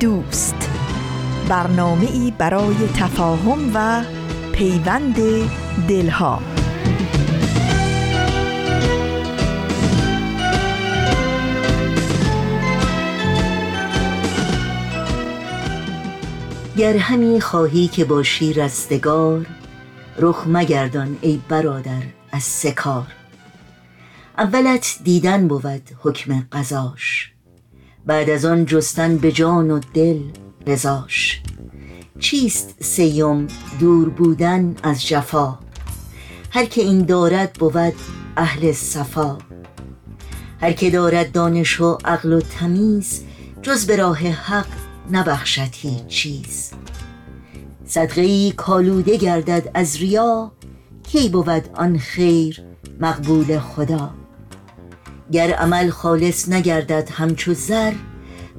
دوست. برنامه ای برای تفاهم و پیوند دلها. گر همی خواهی که باشی رستگار رخ مگردان ای برادر از سکار. اولت دیدن بود حکم قضاش. بعد از آن جستن به جان و دل رزاش چیست سیم دور بودن از جفا؟ هر که این دارد بود اهل صفا. هر که دارد دانش و عقل و تمیز جز به راه حق نبخشد هیچ چیز. صدقه ای کالوده گردد از ریا کی بود آن خیر مقبول خدا؟ گر عمل خالص نگردد همچو زر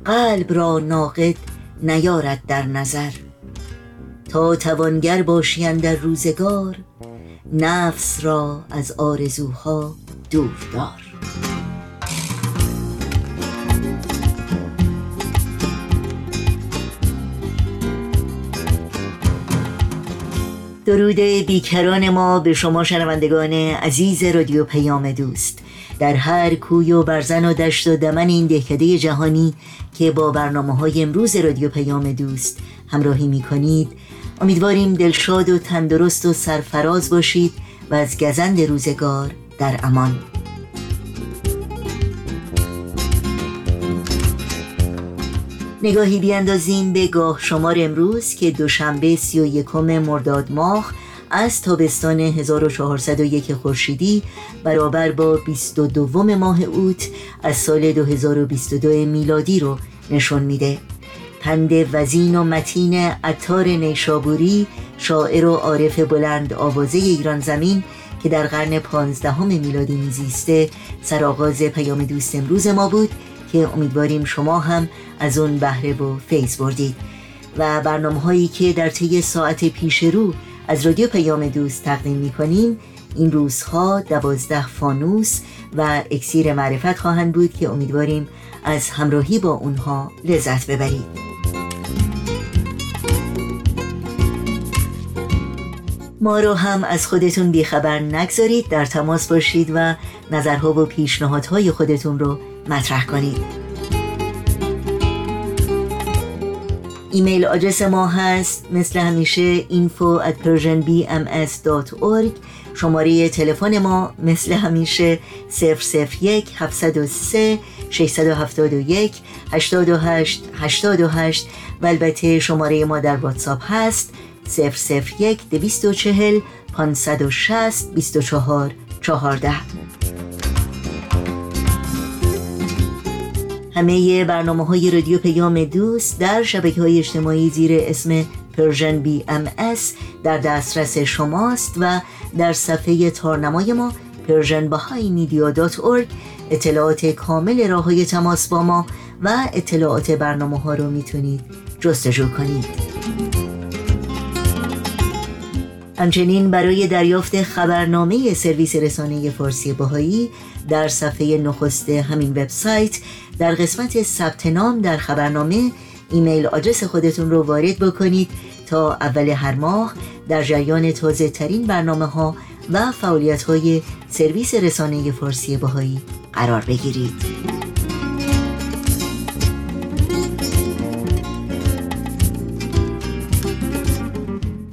قلب را ناقد نیارد در نظر. تا توانگر باشی در روزگار نفس را از آرزوها دور دار درود بیکران ما به شما شنوندگان عزیز رادیو پیام دوست. در هر کوی و برزن و دشت و دمن این دهکده جهانی که با برنامه های امروز رادیو پیام دوست همراهی می کنید امیدواریم دلشاد و تندرست و سرفراز باشید و از گزند روزگار در امان. نگاهی بیاندازیم به گاه شمار امروز که دوشنبه سی و یکم مرداد ماه از تابستان 1401 خورشیدی برابر با 22 ماه اوت از سال 2022 میلادی رو نشون میده. پند وزین و متین عطار نیشابوری شاعر و عارف بلند آوازه ایران زمین که در قرن پانزدهم میلادی میزیسته سرآغاز پیام دوست امروز ما بود که امیدواریم شما هم از اون بهره و فیض بردید. و برنامه هایی که در طی ساعت پیش رو از رادیو پیام دوست تقدیم می کنیم این روزها دوازده فانوس و اکسیر معرفت خواهند بود که امیدواریم از همراهی با اونها لذت ببرید. ما رو هم از خودتون بیخبر نگذارید. در تماس باشید و نظرها و پیشنهادهای خودتون رو مطرح کنید. ایمیل آدرس ما هست مثل همیشه info at persianbms.org شماره تلفن ما مثل همیشه 001 703 671 828 828 و البته شماره ما در واتساپ هست 001 240 560 24 14 همه برنامه های رادیو پیام دوست در شبکه های اجتماعی زیر اسم Persian BMS در دسترس شماست و در صفحه تارنمای ما Persian اطلاعات کامل راه های تماس با ما و اطلاعات برنامه ها رو می‌تونید جستجو کنید. همچنین برای دریافت خبرنامه سرویس رسانه فارسی باهایی در صفحه نخست همین وبسایت. در قسمت ثبت نام در خبرنامه ایمیل آدرس خودتون رو وارد بکنید تا اول هر ماه در جریان تازه ترین برنامه ها و فعالیت های سرویس رسانه فارسی باهایی قرار بگیرید.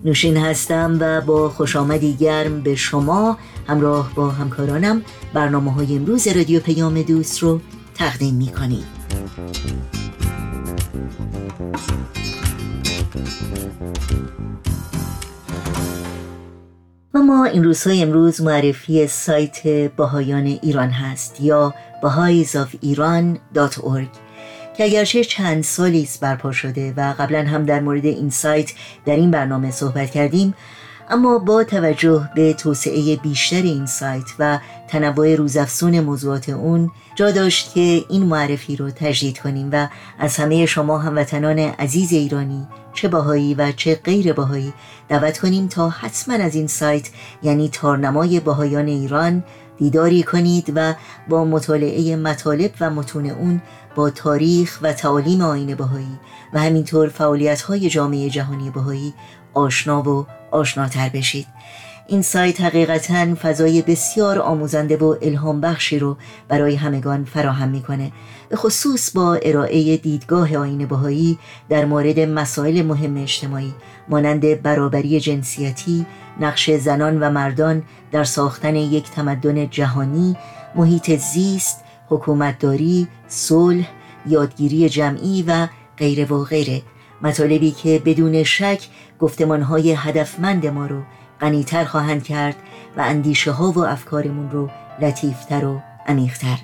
نوشین هستم و با خوش آمدی گرم به شما همراه با همکارانم برنامه های امروز رادیو پیام دوست رو تقدیم می کنیم و اما این روزهای امروز معرفی سایت باهایان ایران هست یا bahaisofiran.org که اگرچه چند سالی است برپا شده و قبلا هم در مورد این سایت در این برنامه صحبت کردیم اما با توجه به توسعه بیشتر این سایت و تنوع روزافزون موضوعات اون جا داشت که این معرفی رو تجدید کنیم و از همه شما هموطنان عزیز ایرانی چه باهایی و چه غیر باهایی دعوت کنیم تا حتما از این سایت یعنی تارنمای باهایان ایران دیداری کنید و با مطالعه مطالب و متون اون با تاریخ و تعالیم آین باهایی و همینطور فعالیت های جامعه جهانی باهایی آشنا و آشناتر بشید. این سایت حقیقتا فضای بسیار آموزنده و الهام بخشی رو برای همگان فراهم می‌کنه. به خصوص با ارائه دیدگاه آین بهایی در مورد مسائل مهم اجتماعی مانند برابری جنسیتی، نقش زنان و مردان در ساختن یک تمدن جهانی، محیط زیست، حکومتداری، صلح، یادگیری جمعی و غیره و غیره. مطالبی که بدون شک گفتمانهای هدفمند ما رو غنیتر خواهند کرد و اندیشه ها و افکارمون رو لطیفتر و عمیقتر.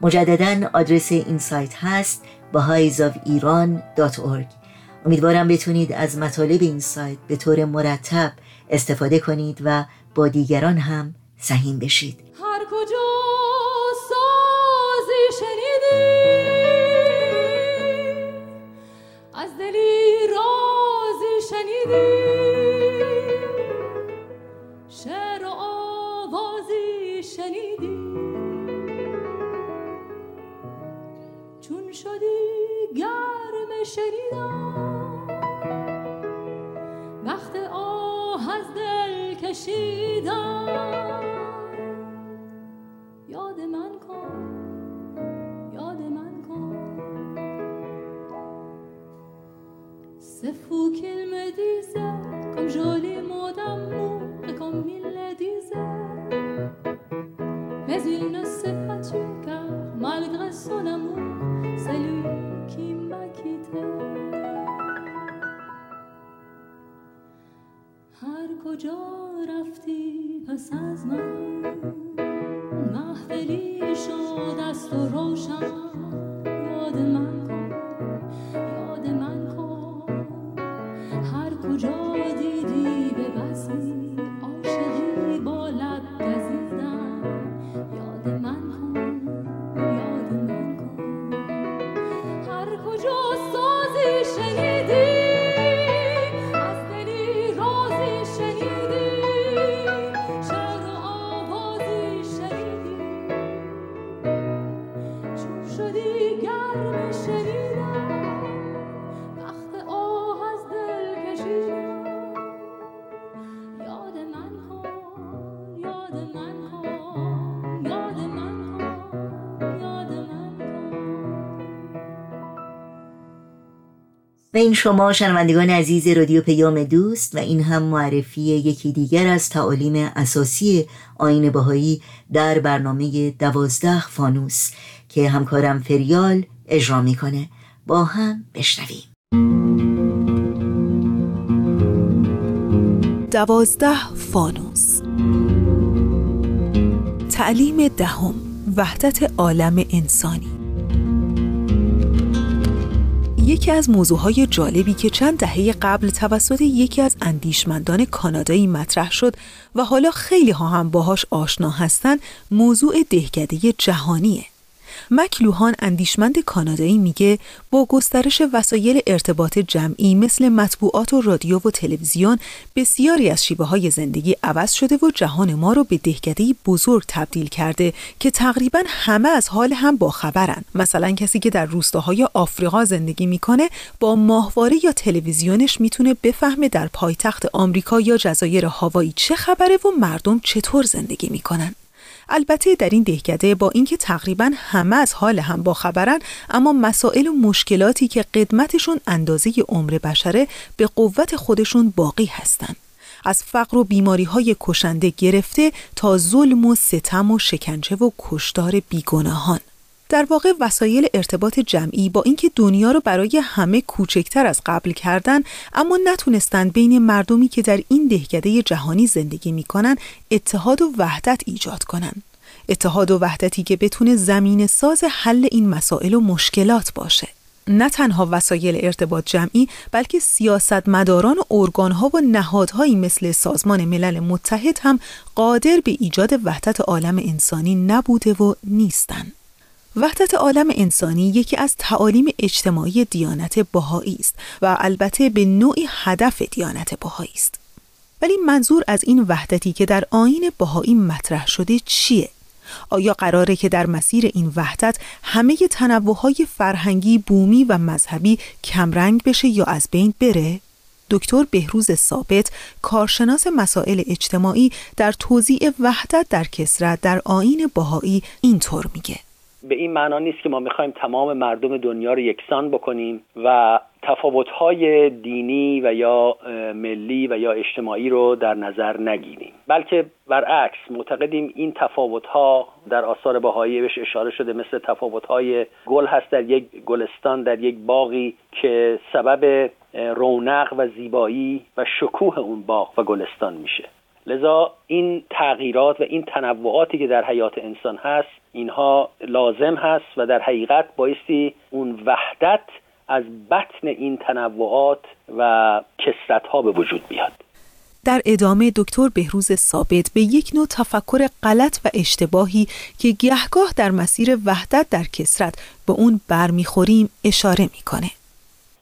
مجددا آدرس این سایت هست bahaisofiran.org امیدوارم بتونید از مطالب این سایت به طور مرتب استفاده کنید و با دیگران هم سهیم بشید. هر کجا دلی رازی شنیدی. شعر و آوازی شنیدی. چون شدی گرم شنیدم. وقت آه از دل کشیدم. Se fu qu'il me disait, comme joli mot d'amour et comme il le disait. Mais il ne s'est pas tué car malgré son amour, c'est lui qui m'a quitté. هر کجا رفتی پس از من این شما شنوندگان عزیز رادیو پیام دوست و این هم معرفی یکی دیگر از تعالیم اساسی آین بهایی در برنامه دوازده فانوس که همکارم فریال اجرا می‌کنه. با هم بشنویم. دوازده فانوس. تعلیم دهم وحدت عالم انسانی. یکی از موضوعهای جالبی که چند دهه قبل توسط یکی از اندیشمندان کانادایی مطرح شد و حالا خیلی ها هم باهاش آشنا هستند موضوع دهکده جهانیه. مکلوهان اندیشمند کانادایی میگه با گسترش وسایل ارتباط جمعی مثل مطبوعات و رادیو و تلویزیون بسیاری از شیوه های زندگی عوض شده و جهان ما رو به دهکده بزرگ تبدیل کرده که تقریبا همه از حال هم باخبرن. مثلا کسی که در روستاهای آفریقا زندگی می‌کنه با ماهواره یا تلویزیونش می‌تونه بفهمه در پایتخت آمریکا یا جزایر هاوایی چه خبره و مردم چطور زندگی می‌کنن. البته در این دهکده با اینکه تقریبا همه از حال هم با خبرن اما مسائل و مشکلاتی که قدمتشون اندازه عمر بشره به قوت خودشون باقی هستند. از فقر و بیماری های کشنده گرفته تا ظلم و ستم و شکنجه و کشتار بیگناهان. در واقع وسایل ارتباط جمعی با اینکه دنیا رو برای همه کوچکتر از قبل کردن اما نتونستند بین مردمی که در این دهکده جهانی زندگی می‌کنن اتحاد و وحدت ایجاد کنن اتحاد و وحدتی که بتونه زمین ساز حل این مسائل و مشکلات باشه نه تنها وسایل ارتباط جمعی بلکه سیاستمداران و ارگانها و نهادهایی مثل سازمان ملل متحد هم قادر به ایجاد وحدت عالم انسانی نبوده و نیستن. وحدت عالم انسانی یکی از تعالیم اجتماعی دیانت بهایی است و البته به نوعی هدف دیانت بهایی است. ولی منظور از این وحدتی که در آین بهایی مطرح شده چیه؟ آیا قراره که در مسیر این وحدت همه تنوعهای فرهنگی، بومی و مذهبی کمرنگ بشه یا از بین بره؟ دکتر بهروز ثابت کارشناس مسائل اجتماعی در توضیع وحدت در کسرت در آین باهایی اینطور میگه به این معنا نیست که ما می‌خوایم تمام مردم دنیا رو یکسان بکنیم و تفاوت‌های دینی و یا ملی و یا اجتماعی رو در نظر نگیریم. بلکه برعکس معتقدیم این تفاوت‌ها در آثار بهایی بهش اشاره شده مثل تفاوت‌های گل هست در یک گلستان در یک باقی که سبب رونق و زیبایی و شکوه اون باغ و گلستان میشه. لذا این تغییرات و این تنوعاتی که در حیات انسان هست اینها لازم هست و در حقیقت بایستی اون وحدت از بطن این تنوعات و کسرت ها به وجود بیاد. در ادامه دکتر بهروز ثابت به یک نوع تفکر غلط و اشتباهی که گهگاه در مسیر وحدت در کسرت به اون برمیخوریم اشاره می‌کنه.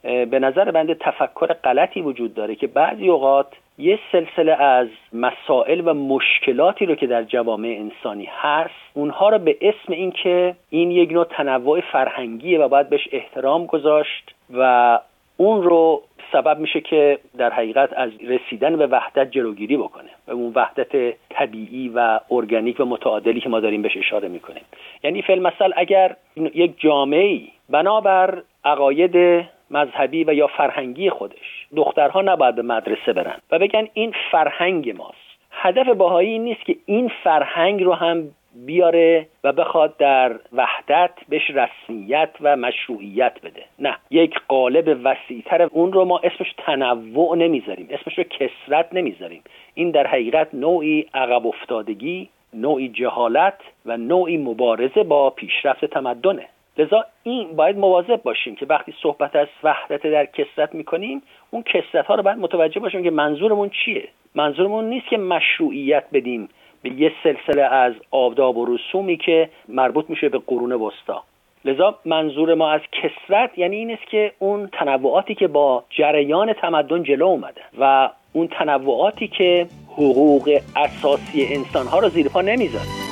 به نظر بنده تفکر غلطی وجود داره که بعضی اوقات یه سلسله از مسائل و مشکلاتی رو که در جوامع انسانی هست اونها رو به اسم اینکه این یک نوع تنوع فرهنگیه و باید بهش احترام گذاشت و اون رو سبب میشه که در حقیقت از رسیدن به وحدت جلوگیری بکنه و اون وحدت طبیعی و ارگانیک و متعادلی که ما داریم بهش اشاره می‌کنیم. یعنی فیلم مثل اگر یک جامعه بنابر عقاید مذهبی و یا فرهنگی خودش. دخترها نباید به مدرسه برن و بگن این فرهنگ ماست. هدف باهایی نیست که این فرهنگ رو هم بیاره و بخواد در وحدت بهش رسمیت و مشروعیت بده. نه یک قالب وسیعتر اون رو ما اسمش تنوع نمی‌ذاریم اسمش رو کسرت نمی‌ذاریم. این در حقیقت نوعی عقب افتادگی نوعی جهالت و نوعی مبارزه با پیشرفت تمدنه. لذا این باید مواظب باشیم که وقتی صحبت از وحدت در کسرت می‌کنیم اون کسرت ها رو باید متوجه باشیم که منظورمون چیه. منظورمون نیست که مشروعیت بدیم به یه سلسله از آداب و رسومی که مربوط میشه به قرون وسطا. لذا منظور ما از کسرت یعنی این است که اون تنوعاتی که با جریان تمدن جلو اومده و اون تنوعاتی که حقوق اساسی انسانها رو زیر پا نمی‌ذاره.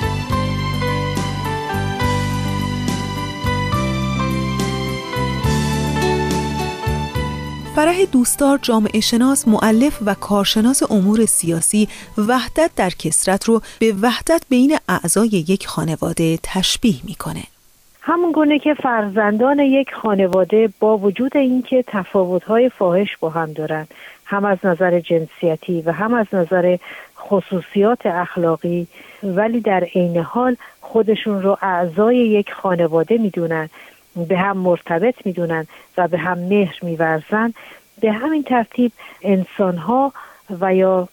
فرح دوستار جامعه شناس معلف و کارشناس امور سیاسی وحدت در کسرت رو به وحدت بین اعضای یک خانواده تشبیه می‌کنه. همون گونه که فرزندان یک خانواده با وجود اینکه تفاوت‌های فاحش با هم دارند هم از نظر جنسیتی و هم از نظر خصوصیات اخلاقی ولی در عین حال خودشون رو اعضای یک خانواده می‌دونن. به هم مرتبط می‌دونن و به هم مهر میورزن. به همین ترتیب انسان ها و یا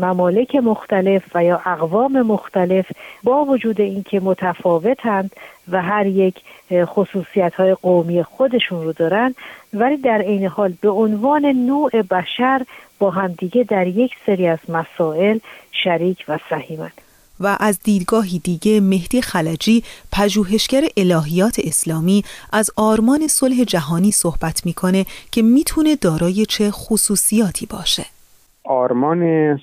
ممالک مختلف و یا اقوام مختلف با وجود اینکه متفاوتند و هر یک خصوصیت های قومی خودشون رو دارن ولی در عین حال به عنوان نوع بشر با همدیگه در یک سری از مسائل شریک و سهیمند. و از دیدگاهی دیگه مهدی خلجی پژوهشگر الهیات اسلامی از آرمان صلح جهانی صحبت می‌کنه که می‌تونه دارای چه خصوصیاتی باشه. آرمان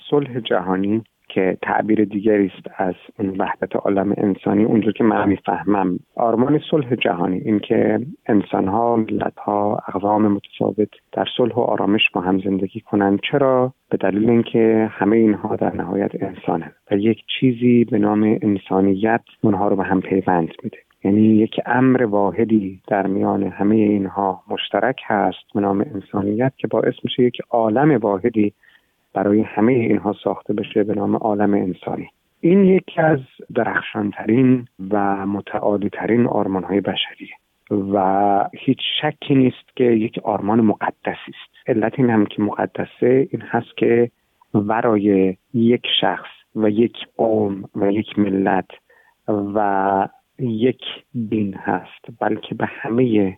صلح جهانی که تعبیر دیگری است از اون وحدت عالم انسانی. اونجور که من می‌فهمم آرمان صلح جهانی این که انسان ها ملت ها اقوام متفاوت در صلح و آرامش با هم زندگی کنند. چرا؟ به دلیل اینکه همه اینها در نهایت انسانه و یک چیزی به نام انسانیت اونها رو به هم پیوند میده. یعنی یک امر واحدی در میان همه اینها مشترک هست به نام انسانیت که باعث میشه یک عالم واحدی برای همه اینها ساخته بشه به نام عالم انسانی. این یکی از درخشانترین و متعالیترین آرمان های بشریه و هیچ شکی نیست که یک آرمان مقدسی است. علت این هم که مقدسه این هست که ورای یک شخص و یک قوم و یک ملت و یک دین هست بلکه به همه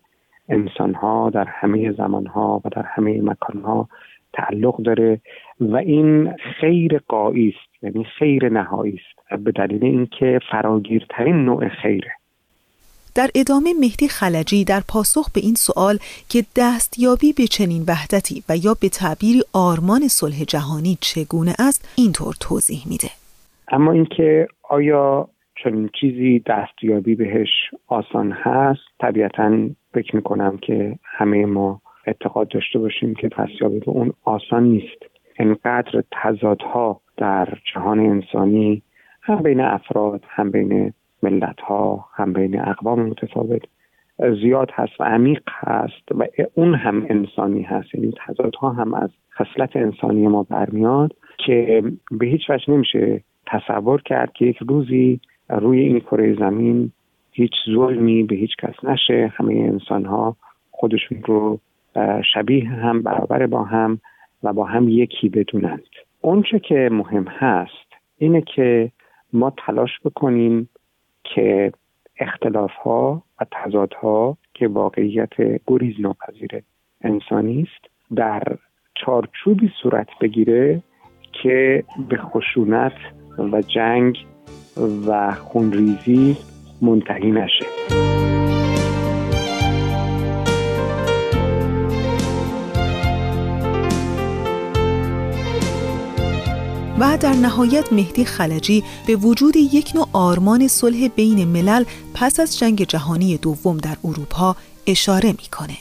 انسان ها در همه زمان ها و در همه مکان ها تعلق داره و این خیر قایی است یعنی خیر نهایی است. به دلیل اینکه فراگیرترین نوع خیره. در ادامه مهدی خلجی در پاسخ به این سوال که دستیابی به چنین وحدتی و یا به تعبیری آرمان صلح جهانی چگونه است اینطور توضیح میده. اما اینکه آیا چنین چیزی دستیابی بهش آسان هست طبیعتا فکر می‌کنم که همه ما اعتقاد داشته باشیم که دستیابی به اون آسان نیست. انقدر تضادها در جهان انسانی هم بین افراد هم بین ملت ها هم بین اقوام متفاوت زیاد هست و عمیق هست و اون هم انسانی هست. یعنی تضادها هم از خصلت انسانی ما برمیاد که به هیچ وجه نمیشه تصور کرد که یک روزی روی این کره زمین هیچ ظلمی به هیچ کس نشه. همه انسان ها خودشون رو شبیه هم برابر با هم و با هم یکی بدونند. اونچه که مهم هست اینه که ما تلاش بکنیم که اختلاف ها و تضاد ها که واقعیت گریز ناپذیر انسانی است در چارچوبی صورت بگیره که به خشونت و جنگ و خونریزی منتهی نشه. و در نهایت مهدی خلجی به وجود یک نوع آرمان صلح بین ملل پس از جنگ جهانی دوم در اروپا اشاره می‌کنه.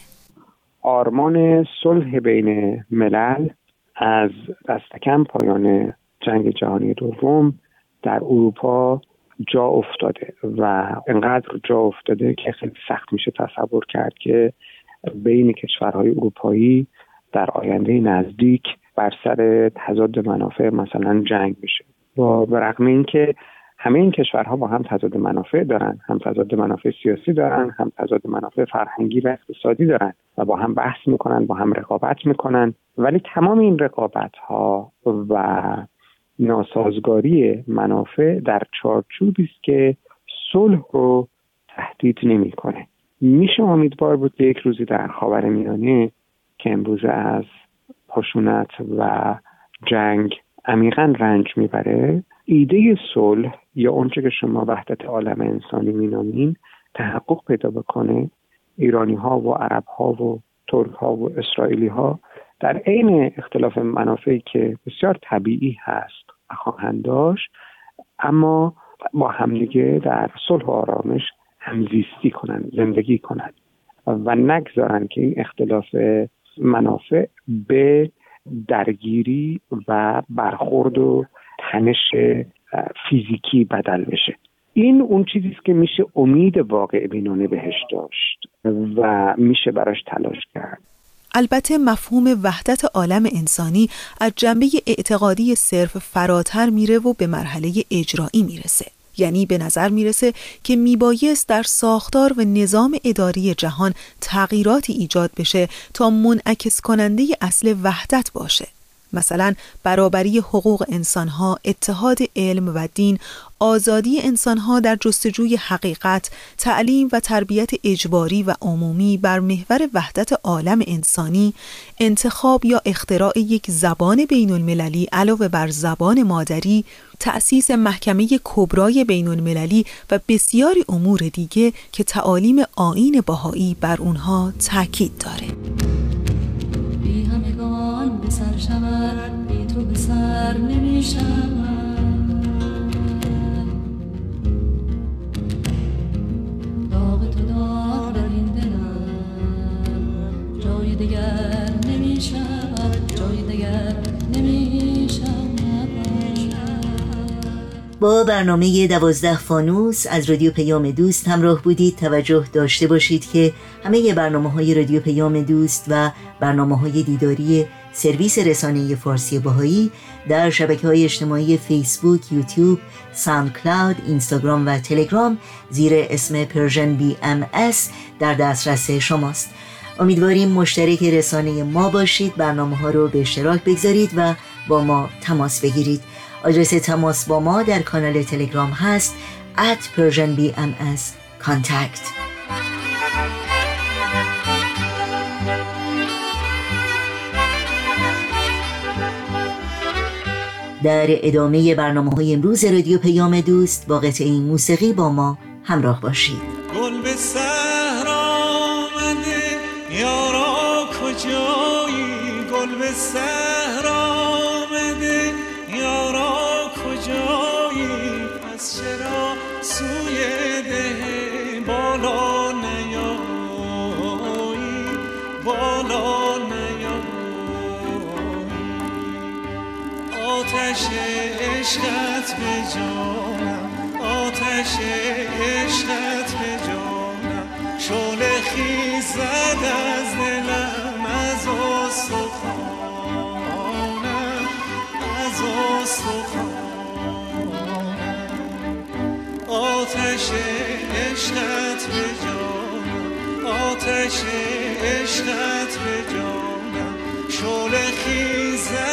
آرمان صلح بین ملل از دستکم پایان جنگ جهانی دوم در اروپا جا افتاده و انقدر جا افتاده که خیلی سخت میشه تصور کرد که بین کشورهای اروپایی در آینده نزدیک بر سر تضاد منافع مثلا جنگ بشه و به رغم اینکه همه این کشورها با هم تضاد منافع دارن. هم تضاد منافع سیاسی دارن هم تضاد منافع فرهنگی و اقتصادی دارن و با هم بحث می‌کنن با هم رقابت می‌کنن. ولی تمام این رقابت ها و ناسازگاری منافع در چارچوبی است که صلح رو تهدید نمی‌کنه. میشه امیدوار بود که یک روزی در خاور میانه که امروز از خشونت و جنگ عمیقا رنج می‌بره. ایده صلح یا اونچه که شما وحدت عالم انسانی مینامین تحقق پیدا بکنه ایرانی ها و عرب ها و ترک ها و اسرائیلی ها در عین اختلاف منافعی که بسیار طبیعی هست خواهند داشت اما با همدیگه در صلح و آرامش همزیستی کنند زندگی کنند و نگذارن که این اختلاف منافع به درگیری و برخورد و تنش فیزیکی بدل بشه این اون چیزی است که میشه امید واقع بینانه بهش داشت و میشه براش تلاش کرد. البته مفهوم وحدت عالم انسانی از جنبه اعتقادی صرف فراتر میره و به مرحله اجرایی می‌رسه. یعنی به نظر می‌رسه که میبایست در ساختار و نظام اداری جهان تغییراتی ایجاد بشه تا منعکس کننده اصل وحدت باشه. مثلا برابری حقوق انسانها، اتحاد علم و دین، آزادی انسانها در جستجوی حقیقت، تعلیم و تربیت اجباری و عمومی بر محور وحدت عالم انسانی، انتخاب یا اختراع یک زبان بین المللی علاوه بر زبان مادری، تأسیس محکمه کبرای بین المللی و بسیاری امور دیگه که تعالیم آین باهایی بر اونها تاکید داره. تو به سر نمی داغ تو داغ در این دلم. جای دگر نمی شود جای نمی با برنامه دوازده فانوس از رادیو پیام دوست همراه بودید. توجه داشته باشید که همه برنامه های رادیو پیام دوست و برنامه های دیداری سرویس رسانه فارسی باهایی در شبکه های اجتماعی فیسبوک، یوتیوب، SoundCloud، اینستاگرام و تلگرام زیر اسم Persian BMS در دسترس شماست. امیدواریم مشترک رسانه ما باشید برنامه ها رو به اشتراک بگذارید و با ما تماس بگیرید. آدرس تماس با ما در کانال تلگرام هست at Persian BMS contact. در ادامه برنامه های امروز رادیو پیام دوست با قطعه این موسیقی با ما همراه باشید. گل به سهر آمده یارا کجایی؟ گل به سهر عشقت به جانم آتش عشقت به جانم. شعله خیزد از دلم از استخوانم از استخوانم آتش عشقت به جانم آتش عشقت به جانم. شعله خیزد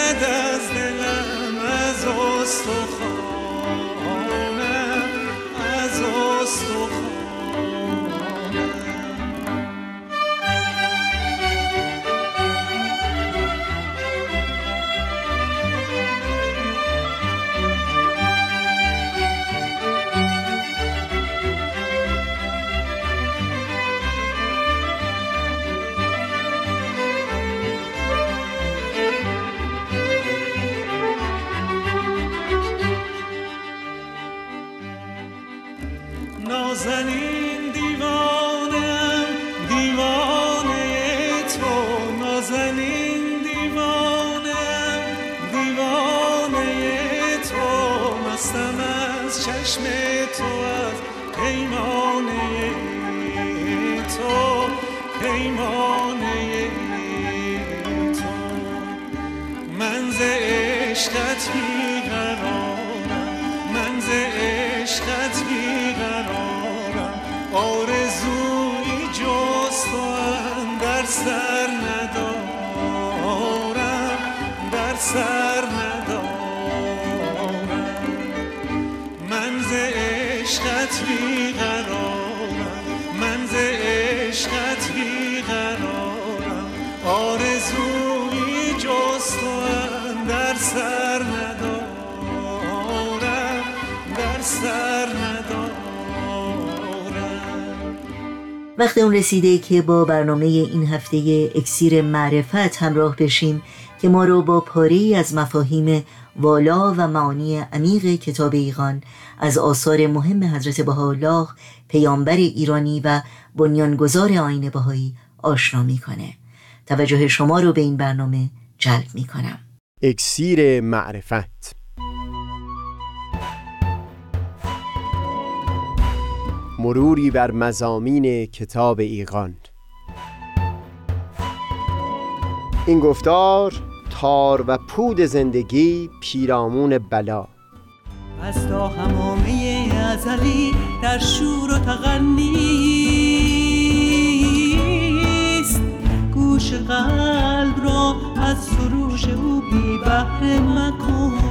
وقت اون رسیده که با برنامه این هفته اکسیر معرفت همراه بشیم که ما رو با پاره از مفاهیم والا و معانی عمیق کتاب ایقان از آثار مهم حضرت بهاءالله پیامبر ایرانی و بنیانگذار آین بهایی آشنا می‌کنه. توجه شما رو به این برنامه جلب می‌کنم. اکسیر معرفت مروری بر مزامین کتاب ایقان این گفتار تار و پود زندگی پیرامون بلا. از تا همامه ازلی در شور و تغنیست گوش قلب را از سروش او بی بهره مکن.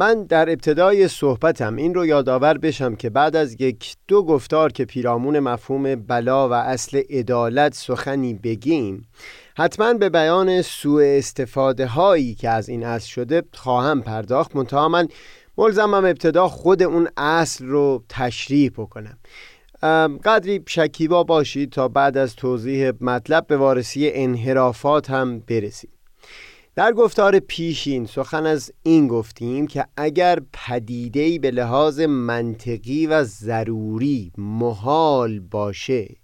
من در ابتدای صحبتم این رو یادآور بشم که بعد از یک دو گفتار که پیرامون مفهوم بلا و اصل عدالت سخنی بگیم حتما به بیان سوء استفاده هایی که از این اصل شده خواهم پرداخت. منتها من ملزمم ابتدا خود اون اصل رو تشریح بکنم. قدری شکیبا باشید تا بعد از توضیح مطلب به وارسی انحرافات هم برسیم. در گفتار پیشین سخن از این گفتیم که اگر پدیدهی به لحاظ منطقی و ضروری محال باشه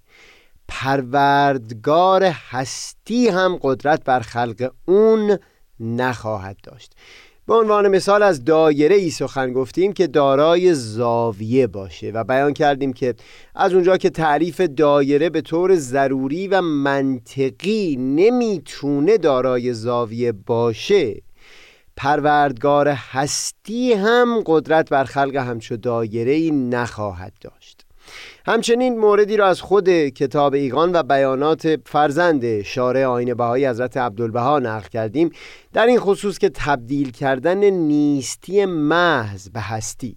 پروردگار هستی هم قدرت بر خلق اون نخواهد داشت. به عنوان مثال از دایره ای سخن گفتیم که دارای زاویه باشه و بیان کردیم که از اونجا که تعریف دایره به طور ضروری و منطقی نمی‌تونه دارای زاویه باشه پروردگار هستی هم قدرت بر خلق همچو دایره ای نخواهد داشت. همچنین موردی را از خود کتاب ایقان و بیانات فرزند شارع آین بهایی حضرت عبدالبها نقل کردیم. در این خصوص که تبدیل کردن نیستی محض به هستی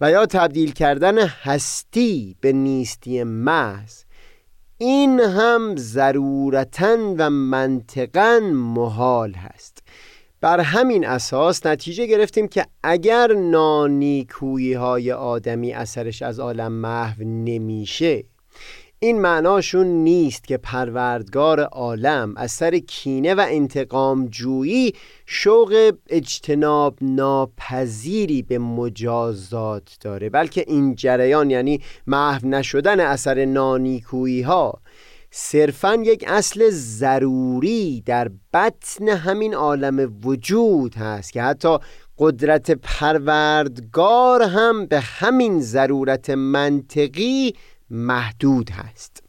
و یا تبدیل کردن هستی به نیستی محض این هم ضرورتا و منطقا محال هست. بر همین اساس نتیجه گرفتیم که اگر نانیکویی های آدمی اثرش از عالم محو نمیشه این معناشون نیست که پروردگار عالم از سر کینه و انتقام جویی شوق اجتناب ناپذیری به مجازات داره بلکه این جریان یعنی محو نشدن اثر نانیکویی ها صرفا یک اصل ضروری در بطن همین عالم وجود هست که حتی قدرت پروردگار هم به همین ضرورت منطقی محدود هست.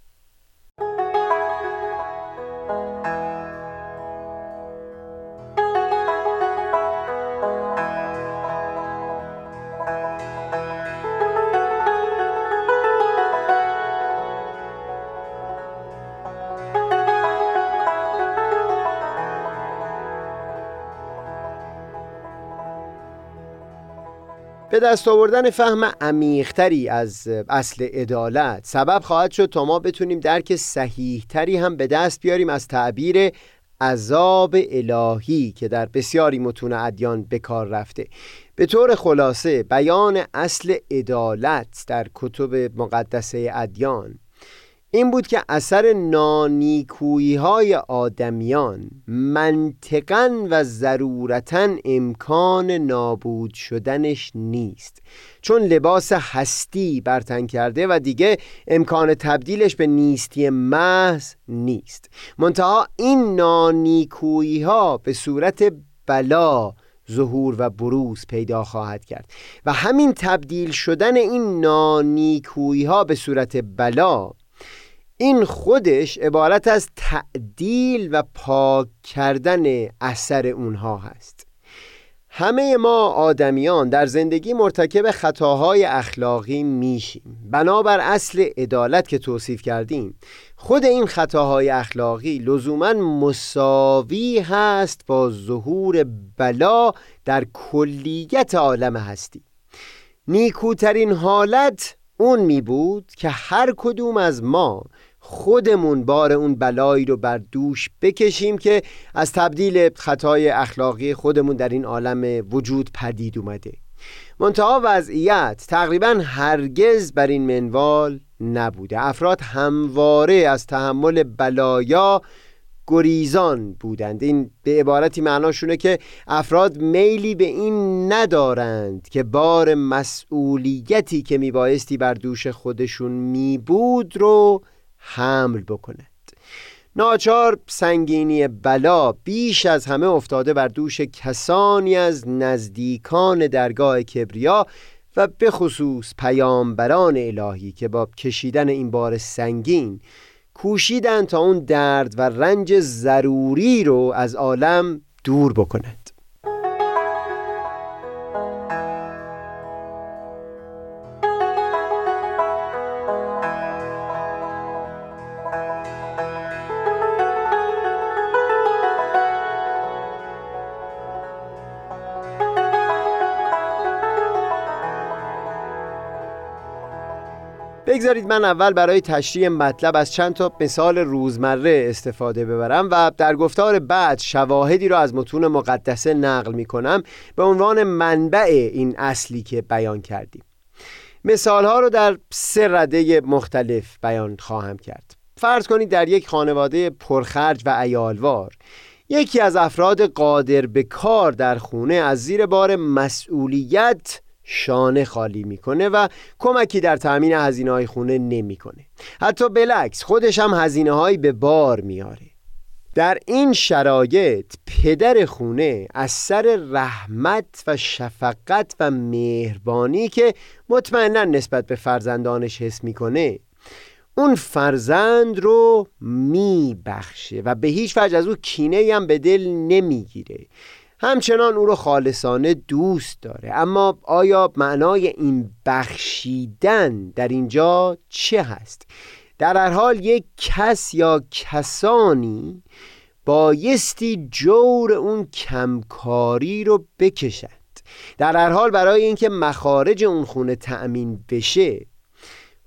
به دست آوردن فهم عمیقتری از اصل عدالت سبب خواهد شد تا ما بتونیم درک صحیحتری هم به دست بیاریم از تعبیر عذاب الهی که در بسیاری متون ادیان به کار رفته. به طور خلاصه بیان اصل عدالت در کتب مقدسه ادیان این بود که اثر نانیکویی های آدمیان منطقا و ضرورتا امکان نابود شدنش نیست. چون لباس هستی برتن کرده و دیگه امکان تبدیلش به نیستی محض نیست. منتها این نانیکویی ها به صورت بلا ظهور و بروز پیدا خواهد کرد. و همین تبدیل شدن این نانیکویی ها به صورت بلا این خودش عبارت از تعدیل و پاک کردن اثر اونها هست. همه ما آدمیان در زندگی مرتکب خطاهای اخلاقی میشیم. بنابر اصل عدالت که توصیف کردیم خود این خطاهای اخلاقی لزوما مساوی هست با ظهور بلا در کلیت عالم هستی. نیکوترین حالت اون می بود که هر کدوم از ما خودمون بار اون بلایی رو بر دوش بکشیم که از تبدیل خطای اخلاقی خودمون در این عالم وجود پدید اومده. منتها وضعیت تقریبا هرگز بر این منوال نبوده. افراد همواره از تحمل بلایا گریزان بودند. این به عبارتی معناشونه که افراد میلی به این ندارند که بار مسئولیتی که میبایستی بر دوش خودشون میبود رو حمل بکند. ناچار سنگینی بلا بیش از همه افتاده بر دوش کسانی از نزدیکان درگاه کبریا و به خصوص پیامبران الهی که با کشیدن این بار سنگین کوشیدن تا اون درد و رنج ضروری رو از عالم دور بکنند. بگذارید من اول برای تشریح مطلب از چند تا مثال روزمره استفاده ببرم و در گفتار بعد شواهدی را از متون مقدسه نقل می کنم به عنوان منبع این اصلی که بیان کردیم. مثال ها رو در سه رده مختلف بیان خواهم کرد. فرض کنید در یک خانواده پرخرج و ایالوار یکی از افراد قادر به کار در خونه از زیر بار مسئولیت شانه خالی می‌کنه و کمکی در تأمین هزینه های خونه نمی‌کنه. حتی بلکس خودش هم هزینه به بار میاره در این شرایط پدر خونه از سر رحمت و شفقت و مهربانی که مطمئنا نسبت به فرزندانش حس می‌کنه اون فرزند رو میبخشه و به هیچ وجه از او کینه هم به دل نمی‌گیره همچنان او رو خالصانه دوست داره اما آیا معنای این بخشیدن در اینجا چه هست؟ در هر حال یک کس یا کسانی بایستی جور اون کمکاری رو بکشند در هر حال برای اینکه مخارج اون خونه تأمین بشه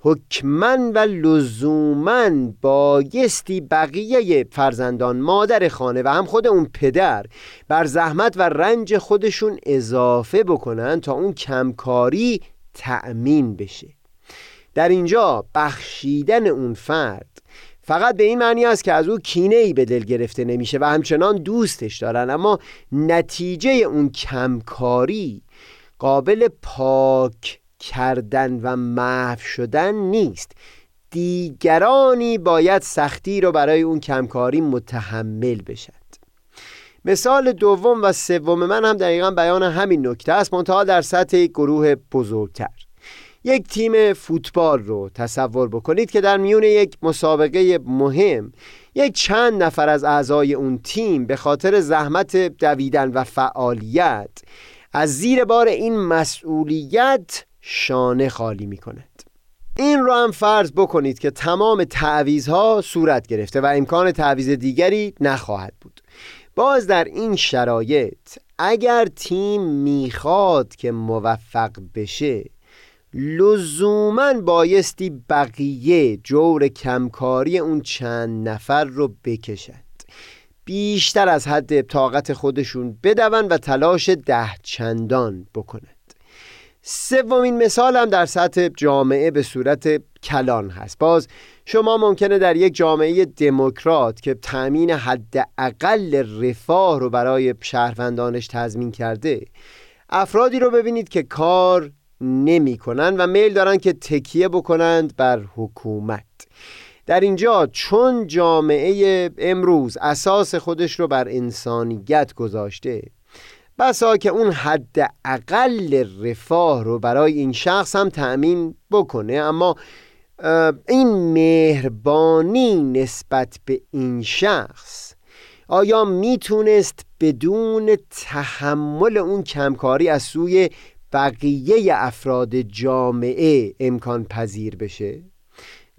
حکمن و لزومن بایستی بقیه فرزندان مادر خانه و هم خود اون پدر بر زحمت و رنج خودشون اضافه بکنن تا اون کمکاری تأمین بشه. در اینجا بخشیدن اون فرد فقط به این معنی است که از او کینه ای به دل گرفته نمیشه و همچنان دوستش دارن اما نتیجه اون کمکاری قابل پاک کردن و محو شدن نیست. دیگرانی باید سختی رو برای اون کمکاری متحمل بشد مثال دوم و سوم من هم دقیقا بیان همین نکته است. منتها در سطح یک گروه بزرگتر. یک تیم فوتبال رو تصور بکنید که در میون یک مسابقه مهم یک چند نفر از اعضای اون تیم به خاطر زحمت دویدن و فعالیت از زیر بار این مسئولیت شانه خالی می کند این رو هم فرض بکنید که تمام تعویزها صورت گرفته و امکان تعویز دیگری نخواهد بود. باز در این شرایط اگر تیم می‌خواد که موفق بشه لزوما بایستی بقیه جور کمکاری اون چند نفر رو بکشند. بیشتر از حد طاقت خودشون بدون و تلاش ده چندان بکنند. سومین مثال هم در سطح جامعه به صورت کلان هست. باز شما ممکنه در یک جامعه دموکرات که تأمین حداقل رفاه رو برای شهروندانش تضمین کرده افرادی رو ببینید که کار نمی کنند و میل دارند که تکیه بکنند بر حکومت. در اینجا چون جامعه امروز اساس خودش رو بر انسانیت گذاشته بسا که اون حد اقل رفاه رو برای این شخص هم تأمین بکنه اما این مهربانی نسبت به این شخص آیا می‌تونست بدون تحمل اون کمکاری از سوی بقیه افراد جامعه امکان پذیر بشه؟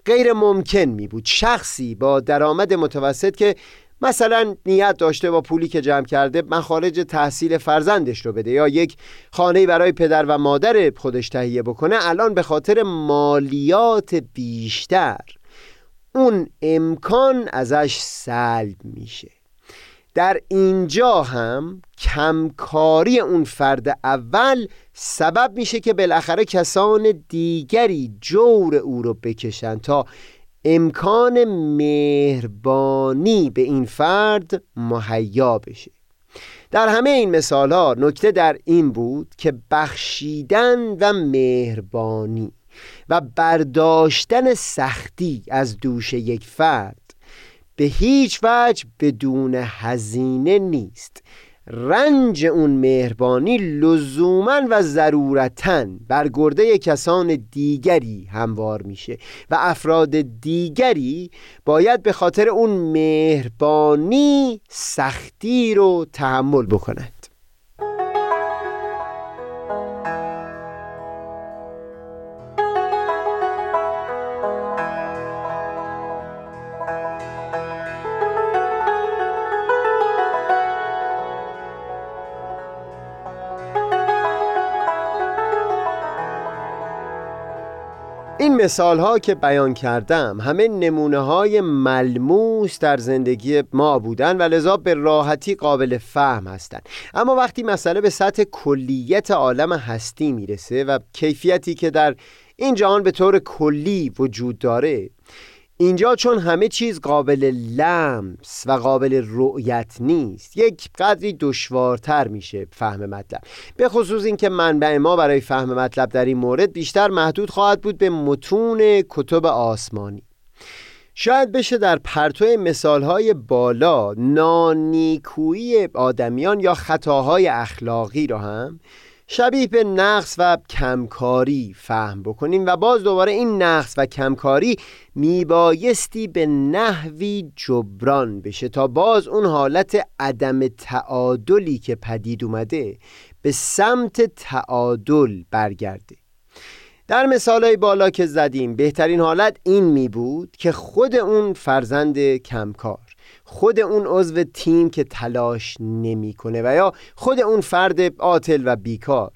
غیر ممکن می بود شخصی با درآمد متوسط که مثلا نیت داشته با پولی که جمع کرده مخارج تحصیل فرزندش رو بده یا یک خانه برای پدر و مادر خودش تهیه بکنه الان به خاطر مالیات بیشتر. اون امکان ازش سلب میشه. در اینجا هم کمکاری اون فرد اول سبب میشه که بالاخره کسان دیگری جور او رو بکشن تا امکان مهربانی به این فرد مهیا بشه. در همه این مثال ها نکته در این بود که بخشیدن و مهربانی و برداشتن سختی از دوش یک فرد به هیچ وجه بدون هزینه نیست. رنج اون مهربانی لزوما و ضرورتا بر گرده کسان دیگری هموار میشه و افراد دیگری باید به خاطر اون مهربانی سختی رو تحمل مثال ها که بیان کردم همه نمونه های ملموس در زندگی ما بودن و لذا به راحتی قابل فهم هستند. اما وقتی مسئله به سطح کلیت عالم هستی می‌رسه و کیفیتی که در این جهان به طور کلی وجود داره اینجا چون همه چیز قابل لمس و قابل رؤیت نیست یک قدری دشوارتر میشه فهم مطلب. به خصوص اینکه منبع ما برای فهم مطلب در این مورد بیشتر محدود خواهد بود به متون کتب آسمانی. شاید بشه در پرتو مثالهای بالا نانیکویی آدمیان یا خطاهای اخلاقی را هم شبیه به نقص و کمکاری فهم بکنیم و باز دوباره این نقص و کمکاری میبایستی به نحوی جبران بشه تا باز اون حالت عدم تعادلی که پدید اومده به سمت تعادل برگرده. در مثالهای بالا که زدیم بهترین حالت این می بود که خود اون فرزند کمکار خود اون عضو تیم که تلاش نمی‌کنه و یا خود اون فرد عاطل و بیکار.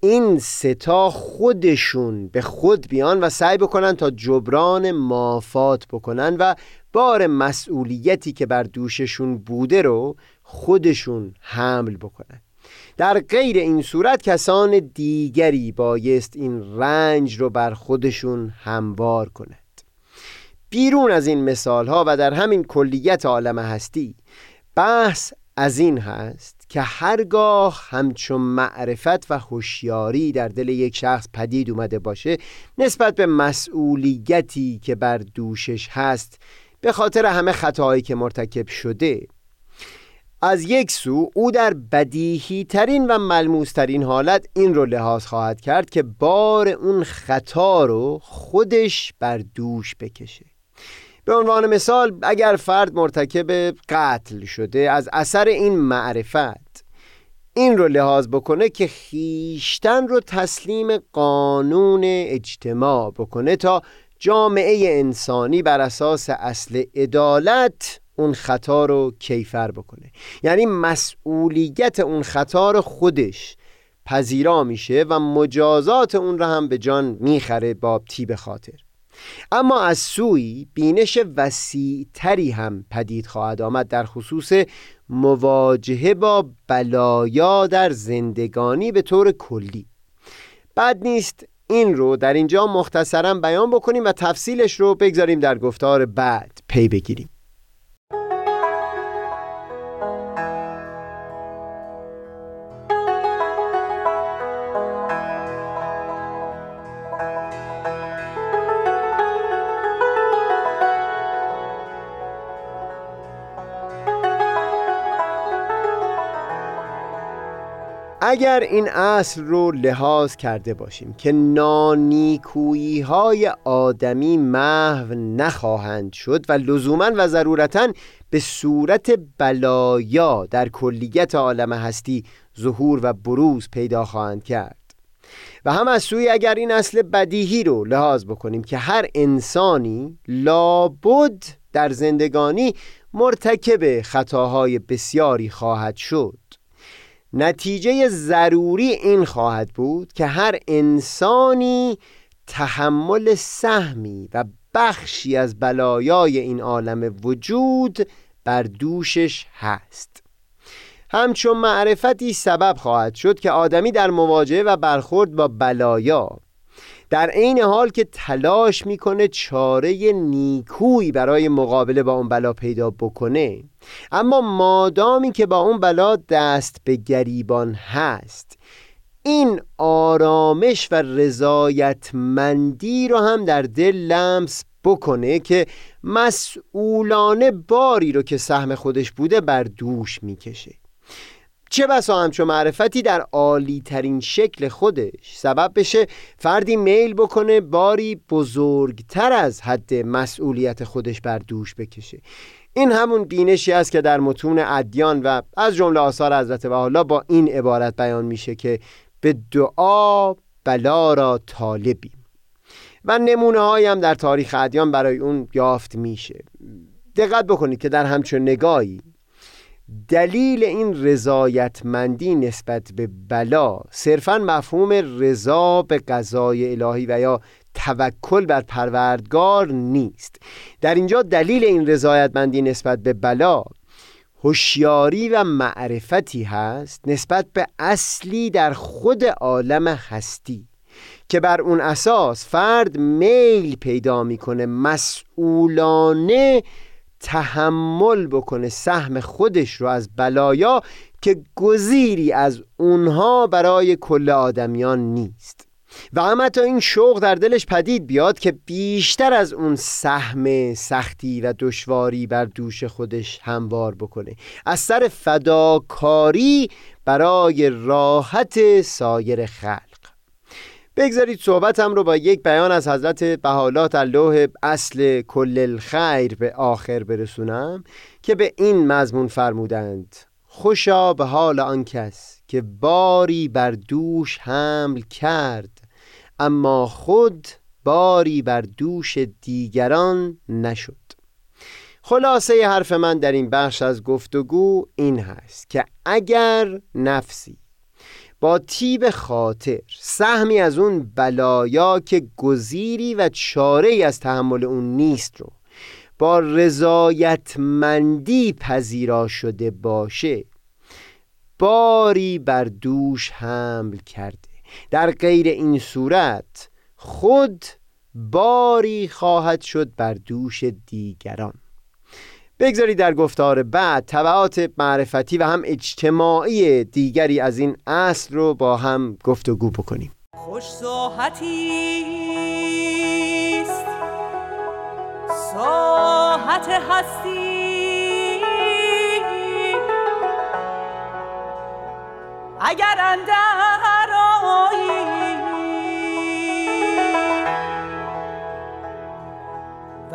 این ستا خودشون به خود بیان و سعی بکنن تا جبران مافات بکنن و بار مسئولیتی که بر دوششون بوده رو خودشون حمل بکنن. در غیر این صورت کسان دیگری بایست این رنج رو بر خودشون هموار کنند بیرون از این مثال ها و در همین کلیت عالم هستی بحث از این هست که هرگاه همچون معرفت و هوشیاری در دل یک شخص پدید اومده باشه نسبت به مسئولیتی که بر دوشش هست به خاطر همه خطاهایی که مرتکب شده. از یک سو او در بدیهی ترین و ملموس ترین حالت این رو لحاظ خواهد کرد که بار اون خطا رو خودش بر دوش بکشه. به عنوان مثال اگر فرد مرتکب قتل شده از اثر این معرفت این رو لحاظ بکنه که خیشتن رو تسلیم قانون اجتماع بکنه تا جامعه انسانی بر اساس اصل عدالت اون خطا رو کیفر بکنه. یعنی مسئولیت اون خطا رو خودش پذیرا میشه و مجازات اون رو هم به جان می‌خره با تیب خاطر. اما از سوی بینش وسیعتری هم پدید خواهد آمد در خصوص مواجهه با بلایا در زندگانی به طور کلی. بد نیست این رو در اینجا مختصرا بیان بکنیم و تفصیلش رو بگذاریم در گفتار بعد پی بگیریم. اگر این اصل رو لحاظ کرده باشیم که نانیکویی های آدمی محو نخواهند شد و لزوما و ضرورتا به صورت بلایا در کلیت عالم هستی ظهور و بروز پیدا خواهند کرد. و هم از سوی اگر این اصل بدیهی رو لحاظ بکنیم که هر انسانی لابد در زندگانی مرتکب خطاهای بسیاری خواهد شد. نتیجه ضروری این خواهد بود که هر انسانی تحمل سهمی و بخشی از بلایای این عالم وجود بر دوشش هست. همچون معرفتی سبب خواهد شد که آدمی در مواجهه و برخورد با بلایا در عین حال که تلاش می‌کنه چاره نیکویی برای مقابله با اون بلا پیدا بکنه. اما مادامی که با اون بلا دست به گریبان هست این آرامش و رضایتمندی رو هم در دل لمس بکنه که مسئولانه باری رو که سهم خودش بوده بر دوش می‌کشه. چه بسا همچو معرفتی در عالی ترین شکل خودش سبب بشه فردی میل بکنه باری بزرگتر از حد مسئولیت خودش بر دوش بکشه. این همون بینشی است که در متون ادیان و از جمله آثار حضرت بهاءالله با این عبارت بیان میشه که به دعا بلا را طالبیم. و نمونه هم در تاریخ ادیان برای اون یافت میشه. دقت بکنید که در همچون نگاهی دلیل این رضایتمندی نسبت به بلا صرفا مفهوم رضا به قضای الهی و یا توکل بر پروردگار نیست. در اینجا دلیل این رضایتمندی نسبت به بلا هوشیاری و معرفتی هست نسبت به اصلی در خود عالم هستی که بر اون اساس فرد میل پیدا می‌کنه مسئولانه تحمل بکنه سهم خودش رو از بلایا که گزیری از اونها برای کل آدمیان نیست. و اما تا این شوق در دلش پدید بیاد که بیشتر از اون سهم سختی و دشواری بر دوش خودش هموار بکنه. از سر فداکاری برای راحت سایر خلق. بگذارید صحبتم رو با یک بیان از حضرت بحالات اللوح اصل کل الخیر به آخر برسونم که به این مضمون فرمودند. خوشا به حال آن کس که باری بر دوش حمل کرد اما خود باری بر دوش دیگران نشد. خلاصه حرف من در این بخش از گفتگو این هست که اگر نفسی با تیب خاطر سهمی از اون بلایا که گزیری و چاره از تحمل اون نیست رو. با رضایتمندی پذیرا شده باشه. باری بر دوش حمل کرده. در غیر این صورت خود باری خواهد شد بر دوش دیگران. بگذارید در گفتار بعد طبعات معرفتی و هم اجتماعی دیگری از این اصل رو با هم گفتگو بکنیم. خوش ساحتی است. ساحت هستی. اگر اندر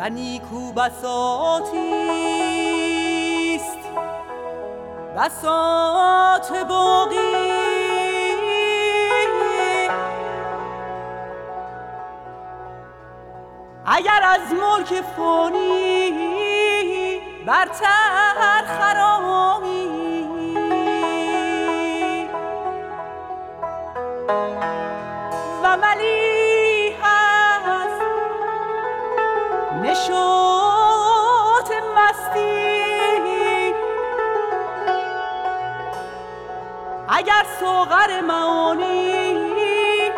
نیکو بساطیست بساط باقی. اگر از ملک فانی برتر خرامی. و ملی نشوت مستی. اگر سوغر معانی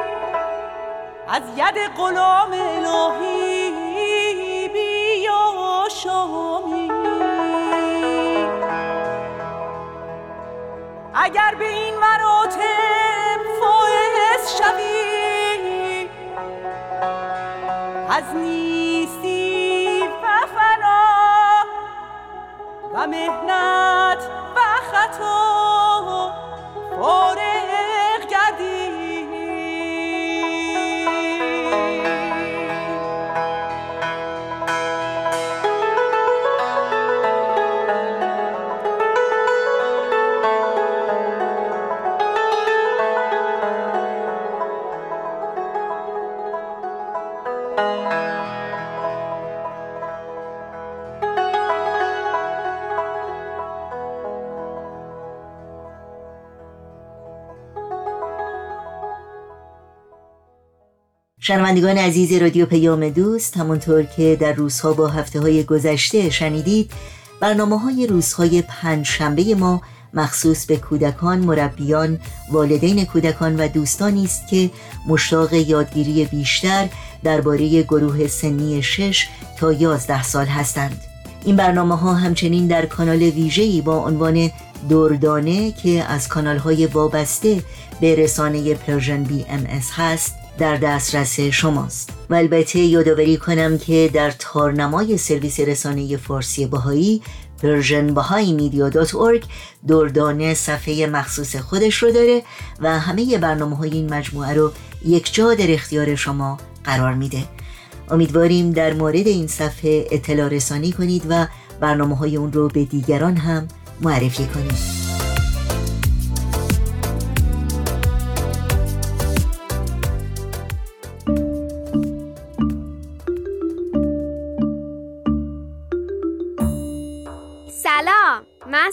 از ید غلام الهی بیا شامی اگر به این مراتب فائز شوی از نیستی شنوندگان عزیز رادیو پیام دوست همونطور که در روزها با هفته های گذشته شنیدید برنامه های روزهای پنج شنبه ما مخصوص به کودکان، مربیان، والدین کودکان و دوستانی است که مشتاق یادگیری بیشتر درباره گروه سنی 6 تا 11 سال هستند. این برنامه ها همچنین در کانال ویژه‌ای با عنوان دردانه که از کانال های وابسته به رسانه Persian BMS در دسترس شماست. و البته یادآوری کنم که در تارنمای سرویس رسانه فارسی بهایی Persian Bahai Media dot org دردانه صفحه مخصوص خودش رو داره و همه برنامه های این مجموعه رو یک جا در اختیار شما قرار میده. امیدواریم در مورد این صفحه اطلاع رسانی کنید و برنامه های اون رو به دیگران هم معرفی کنید.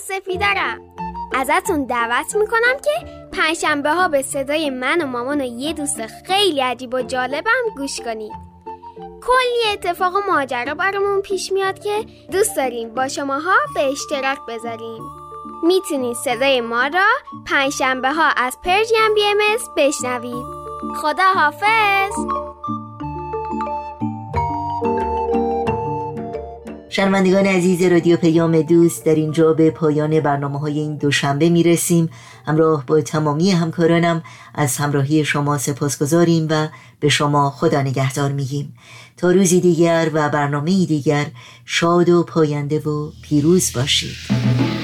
سفیدرم ازتون دعوت می‌کنم که پنجشنبه ها به صدای من و مامان و یه دوست خیلی عجیب و جالبم گوش کنید. کلی اتفاق و ماجرا برامون پیش میاد که دوست داریم با شماها به اشتراک بذاریم. می‌تونید صدای ما را پنجشنبه ها از پرژیم بی ام بشنوید. خدا حافظ شنوندگان عزیز رادیو پیام دوست در اینجا به پایان برنامه های این دوشنبه می رسیم همراه با تمامی همکارانم از همراهی شما سپاس گذاریم و به شما خدا نگهدار میگیم. تا روزی دیگر و برنامه دیگر شاد و پاینده و پیروز باشید.